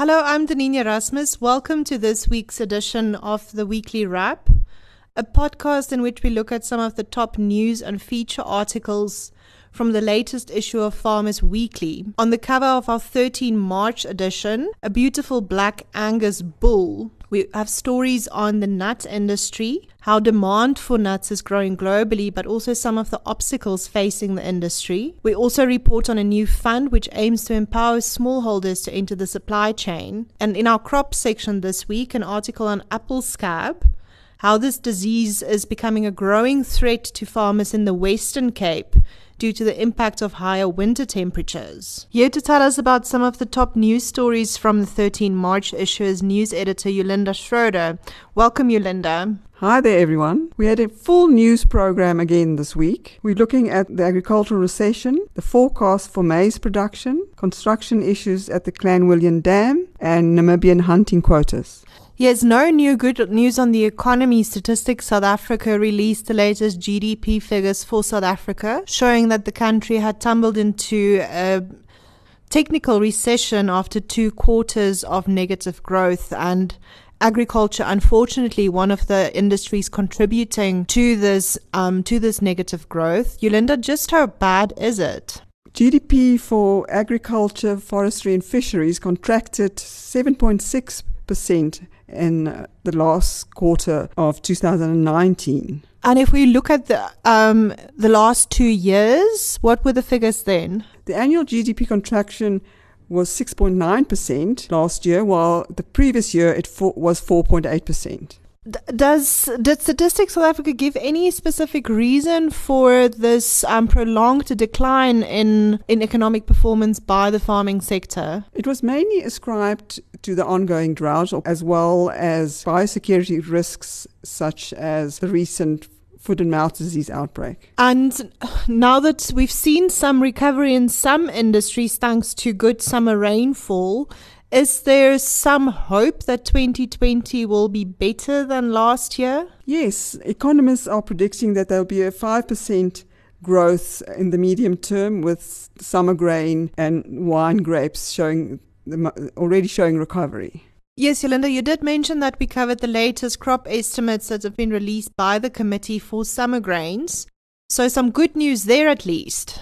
Hello, I'm Denene Erasmus. Welcome to this week's edition of the Weekly Wrap, a podcast in which we look at some of the top news and feature articles from the latest issue of Farmers Weekly. On the cover of our 13 March edition, a beautiful black Angus bull. We have stories on the nut industry, how demand for nuts is growing globally, but also some of the obstacles facing the industry. We also report on a new fund which aims to empower smallholders to enter the supply chain. And in our crop section this week, an article on apple scab, how this disease is becoming a growing threat to farmers in the Western Cape due to the impact of higher winter temperatures. Here to tell us about some of the top news stories from the 13 March issue is news editor Yolinda Schroeder. Welcome, Yolinda. Hi there, everyone. We had a full news program again this week. We're looking at the agricultural recession, the forecast for maize production, construction issues at the Clanwilliam Dam, and Namibian hunting quotas. Yes, no new good news on the economy. Statistics South Africa released the latest GDP figures for South Africa, showing that the country had tumbled into a technical recession after two quarters of negative growth. And agriculture unfortunately one of the industries contributing to this um, to this negative growth. Yolinda just how bad is it? GDP for agriculture forestry and fisheries contracted 7.6 percent in the last quarter of 2019. And if we look at the um, the last two years, what were the figures then? The annual GDP contraction was 6.9% last year, while the previous year it fo- was 4.8%. Does did Statistics South Africa give any specific reason for this um, prolonged decline in in economic performance by the farming sector? It was mainly ascribed to the ongoing drought, as well as biosecurity risks such as the recent foot and mouth disease outbreak. And now that we've seen some recovery in some industries thanks to good summer rainfall, is there some hope that 2020 will be better than last year? Yes, economists are predicting that there'll be a 5% growth in the medium term with summer grain and wine grapes showing already showing recovery. Yes, Yolinda, you did mention that we covered the latest crop estimates that have been released by the Committee for Summer Grains. So some good news there at least.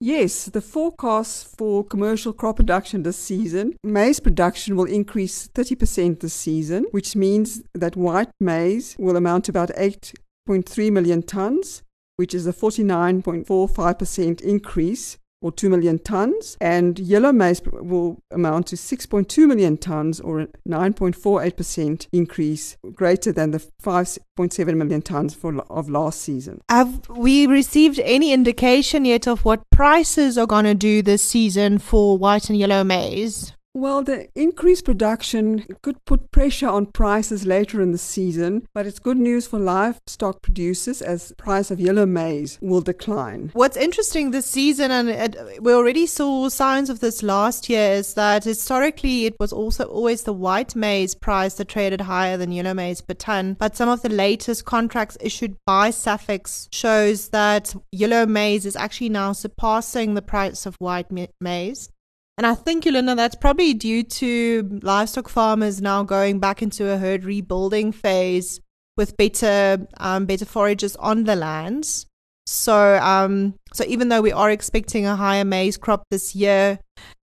Yes, the forecast for commercial crop production this season, maize production will increase 30% this season, which means that white maize will amount to about 8.3 million tons, which is a 49.45% increase or 2 million tons, and yellow maize will amount to 6.2 million tons or a 9.48% increase, greater than the 5.7 million tons for, of last season. Have we received any indication yet of what prices are going to do this season for white and yellow maize? Well, the increased production could put pressure on prices later in the season, but it's good news for livestock producers as price of yellow maize will decline. What's interesting this season, and it, we already saw signs of this last year, is that historically it was also always the white maize price that traded higher than yellow maize per ton. But some of the latest contracts issued by SAFEX shows that yellow maize is actually now surpassing the price of white maize. And I think, Yolinda, that's probably due to livestock farmers now going back into a herd rebuilding phase with better um, better forages on the lands. So um, so even though we are expecting a higher maize crop this year,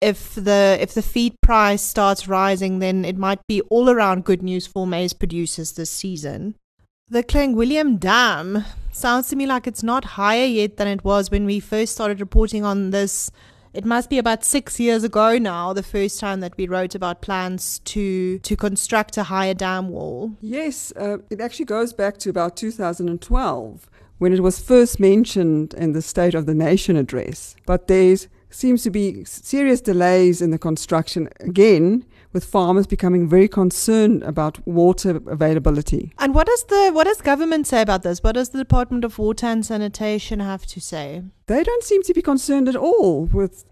if the if the feed price starts rising, then it might be all around good news for maize producers this season. The Clanwilliam Dam sounds to me like it's not higher yet than it was when we first started reporting on this it must be about six years ago now, the first time that we wrote about plans to to construct a higher dam wall. Yes, uh, it actually goes back to about 2012 when it was first mentioned in the State of the Nation address. But there seems to be serious delays in the construction again with farmers becoming very concerned about water availability. And what does the what does government say about this? What does the Department of Water and Sanitation have to say? They don't seem to be concerned at all with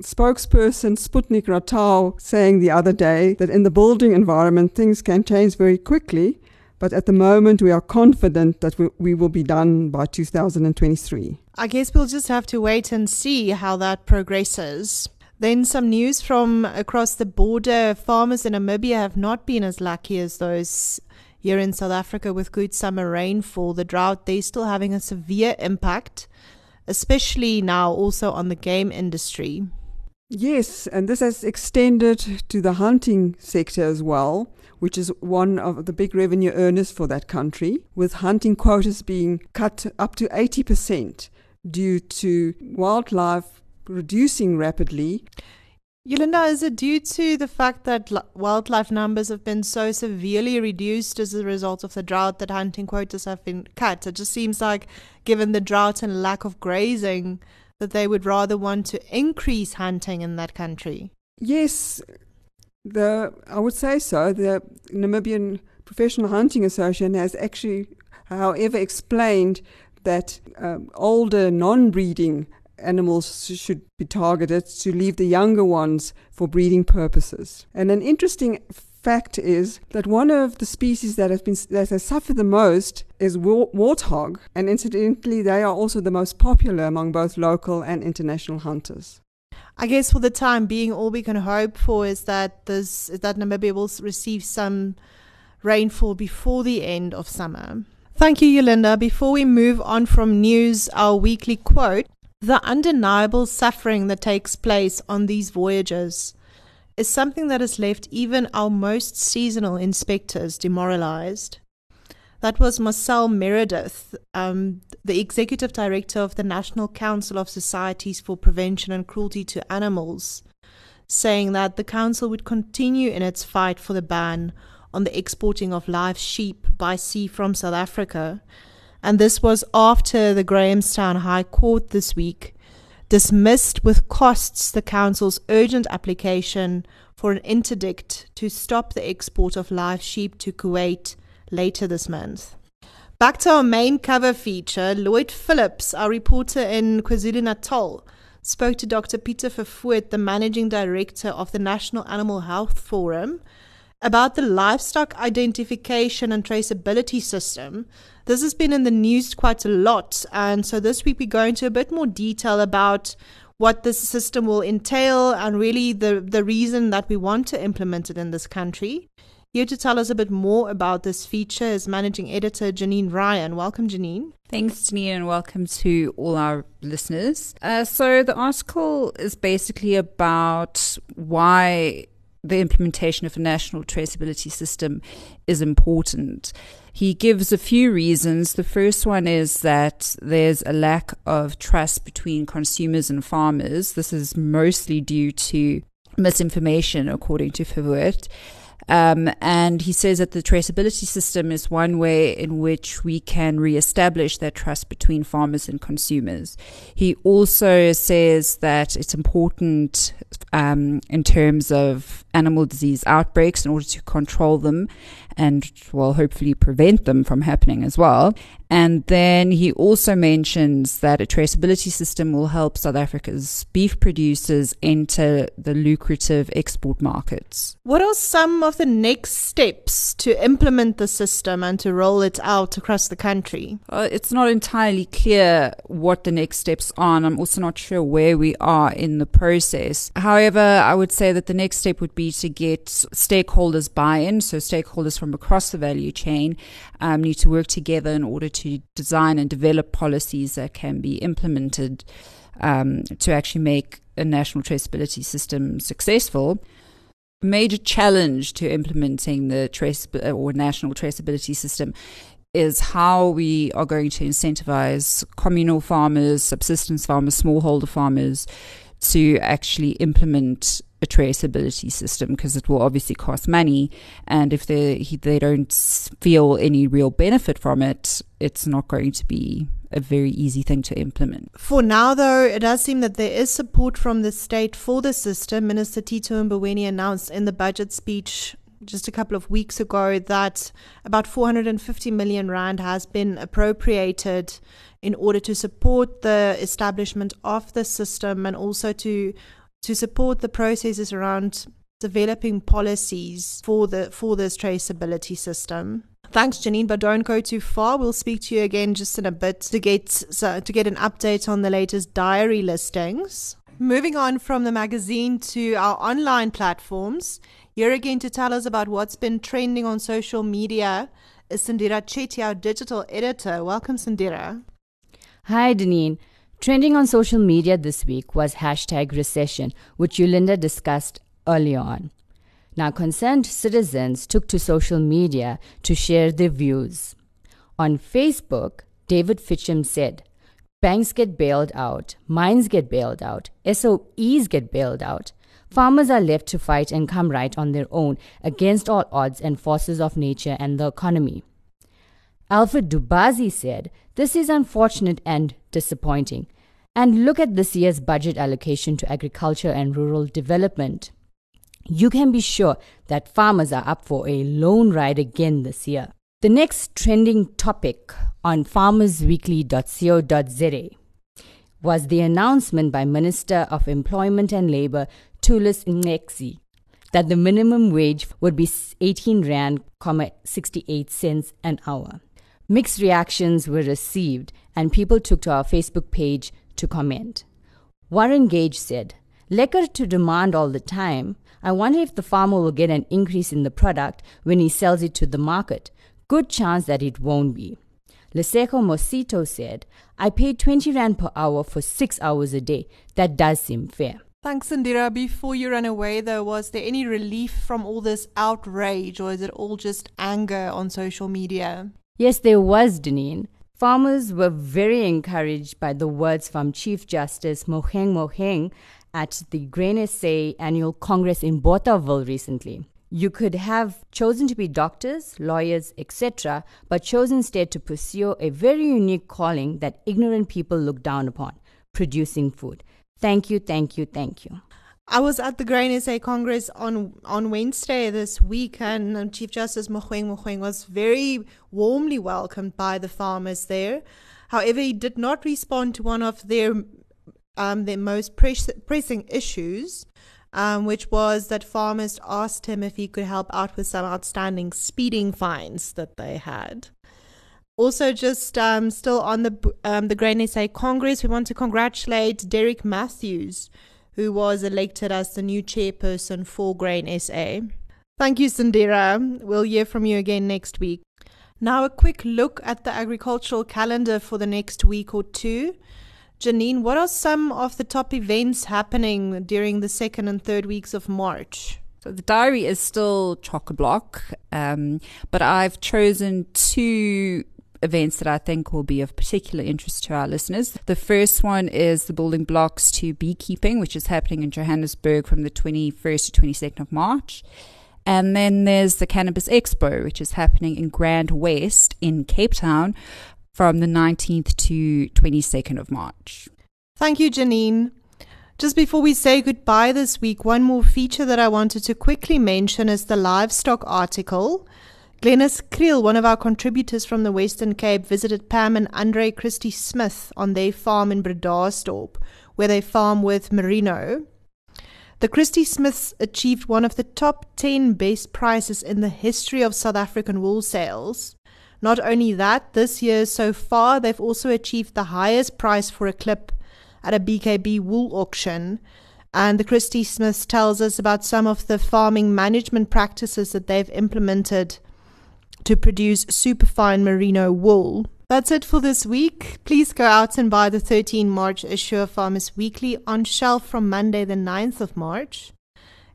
spokesperson Sputnik Ratau saying the other day that in the building environment things can change very quickly, but at the moment we are confident that we, we will be done by 2023. I guess we'll just have to wait and see how that progresses. Then some news from across the border. Farmers in Namibia have not been as lucky as those here in South Africa with good summer rainfall. The drought, they're still having a severe impact, especially now also on the game industry. Yes, and this has extended to the hunting sector as well, which is one of the big revenue earners for that country, with hunting quotas being cut up to 80% due to wildlife reducing rapidly. Yolinda, is it due to the fact that wildlife numbers have been so severely reduced as a result of the drought that hunting quotas have been cut? It just seems like, given the drought and lack of grazing, that they would rather want to increase hunting in that country. Yes, the I would say so. The Namibian Professional Hunting Association has actually, however, explained that um, older non-breeding animals should be targeted to leave the younger ones for breeding purposes. And an interesting fact is that one of the species that has been that has suffered the most is warthog, and incidentally, they are also the most popular among both local and international hunters. I guess for the time being, all we can hope for is that this is that Namibia will receive some rainfall before the end of summer. Thank you, Yolinda. Before we move on from news, our weekly quote the undeniable suffering that takes place on these voyages is something that has left even our most seasonal inspectors demoralized. That was Marcelle Meredith, um, the executive director of the National Council of Societies for Prevention and Cruelty to Animals, saying that the council would continue in its fight for the ban on the exporting of live sheep by sea from South Africa and this was after the Grahamstown High Court this week dismissed with costs the Council's urgent application for an interdict to stop the export of live sheep to Kuwait later this month. Back to our main cover feature, Lloyd Phillips, our reporter in KwaZulu Natal, spoke to Dr. Peter Vervoort, the managing director of the National Animal Health Forum, about the livestock identification and traceability system this has been in the news quite a lot. And so this week we go into a bit more detail about what this system will entail and really the, the reason that we want to implement it in this country. Here to tell us a bit more about this feature is managing editor Janine Ryan. Welcome, Janine. Thanks, Janine, and welcome to all our listeners. Uh, so, the article is basically about why the implementation of a national traceability system is important. He gives a few reasons. The first one is that there's a lack of trust between consumers and farmers. This is mostly due to misinformation, according to Vervoort. Um, and he says that the traceability system is one way in which we can reestablish that trust between farmers and consumers. He also says that it's important um, in terms of animal disease outbreaks in order to control them and, will hopefully prevent them from happening as well. And then he also mentions that a traceability system will help South Africa's beef producers enter the lucrative export markets. What are some of the next steps to implement the system and to roll it out across the country? Uh, it's not entirely clear what the next steps are, and I'm also not sure where we are in the process. However, I would say that the next step would be to get stakeholders buy in, so stakeholders from across the value chain um, need to work together in order to design and develop policies that can be implemented um, to actually make a national traceability system successful. A major challenge to implementing the trace or national traceability system is how we are going to incentivize communal farmers, subsistence farmers, smallholder farmers to actually implement a traceability system because it will obviously cost money and if they they don't feel any real benefit from it it's not going to be a very easy thing to implement. For now, though, it does seem that there is support from the state for the system. Minister Tito Mboweni announced in the budget speech just a couple of weeks ago that about 450 million rand has been appropriated in order to support the establishment of the system and also to to support the processes around developing policies for the for this traceability system. Thanks, Janine, but don't go too far. We'll speak to you again just in a bit to get so, to get an update on the latest diary listings. Moving on from the magazine to our online platforms, here again to tell us about what's been trending on social media is Sandira Chetty, our digital editor. Welcome, Sandira. Hi, Deneen. Trending on social media this week was hashtag recession, which Yolinda discussed earlier on. Now, concerned citizens took to social media to share their views. On Facebook, David Fitcham said, Banks get bailed out, mines get bailed out, SOEs get bailed out. Farmers are left to fight and come right on their own against all odds and forces of nature and the economy. Alfred Dubazi said, This is unfortunate and disappointing. And look at this year's budget allocation to agriculture and rural development. You can be sure that farmers are up for a lone ride again this year. The next trending topic on farmersweekly.co.za was the announcement by Minister of Employment and Labour Thulas Nxesi that the minimum wage would be 18 rand, 68 cents an hour. Mixed reactions were received and people took to our Facebook page to comment. Warren Gage said, Lekker to demand all the time. I wonder if the farmer will get an increase in the product when he sells it to the market. Good chance that it won't be. Lesego Mosito said, I paid 20 Rand per hour for six hours a day. That does seem fair. Thanks, Indira. Before you run away, though, was there any relief from all this outrage, or is it all just anger on social media? Yes, there was, Deneen. Farmers were very encouraged by the words from Chief Justice Mogoeng Mogoeng at the Grain SA annual congress in Bothaville recently. You could have chosen to be doctors, lawyers, etc., but chose instead to pursue a very unique calling that ignorant people look down upon producing food. Thank you, thank you, thank you. I was at the Grain SA Congress on on Wednesday this week, and Chief Justice Mogoeng Mogoeng was very warmly welcomed by the farmers there. However, he did not respond to one of their um, their most press- pressing issues, um, which was that farmers asked him if he could help out with some outstanding speeding fines that they had. Also, just um, still on the um, the Grain SA Congress, we want to congratulate Derek Mathews, who was elected as the new chairperson for Grain SA. Thank you, Sandira. We'll hear from you again next week. Now, a quick look at the agricultural calendar for the next week or two. Janine, what are some of the top events happening during the second and third weeks of March? So the diary is still chock a block, um, but I've chosen two events that I think will be of particular interest to our listeners. The first one is the building blocks to beekeeping, which is happening in Johannesburg from the 21st to 22nd of March. And then there's the Cannabis Expo, which is happening in Grand West in Cape Town from the 19th to 22nd of March. Thank you, Janine. Just before we say goodbye this week, one more feature that I wanted to quickly mention is the livestock article. Glenys Creel, one of our contributors from the Western Cape, visited Pam and Andre Christie Smith on their farm in Bredasdorp, where they farm with merino. The Christie Smiths achieved one of the top 10 best prices in the history of South African wool sales. Not only that, this year so far, they've also achieved the highest price for a clip at a BKB wool auction. And the Christie Smiths tells us about some of the farming management practices that they've implemented to produce superfine merino wool. That's it for this week. Please go out and buy the 13 March issue of Farmers Weekly on shelf from Monday, the 9th of March.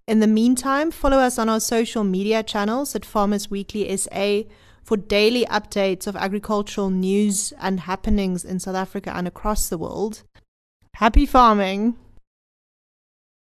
In the meantime, follow us on our social media channels at Farmers Weekly SA for daily updates of agricultural news and happenings in South Africa and across the world. Happy farming!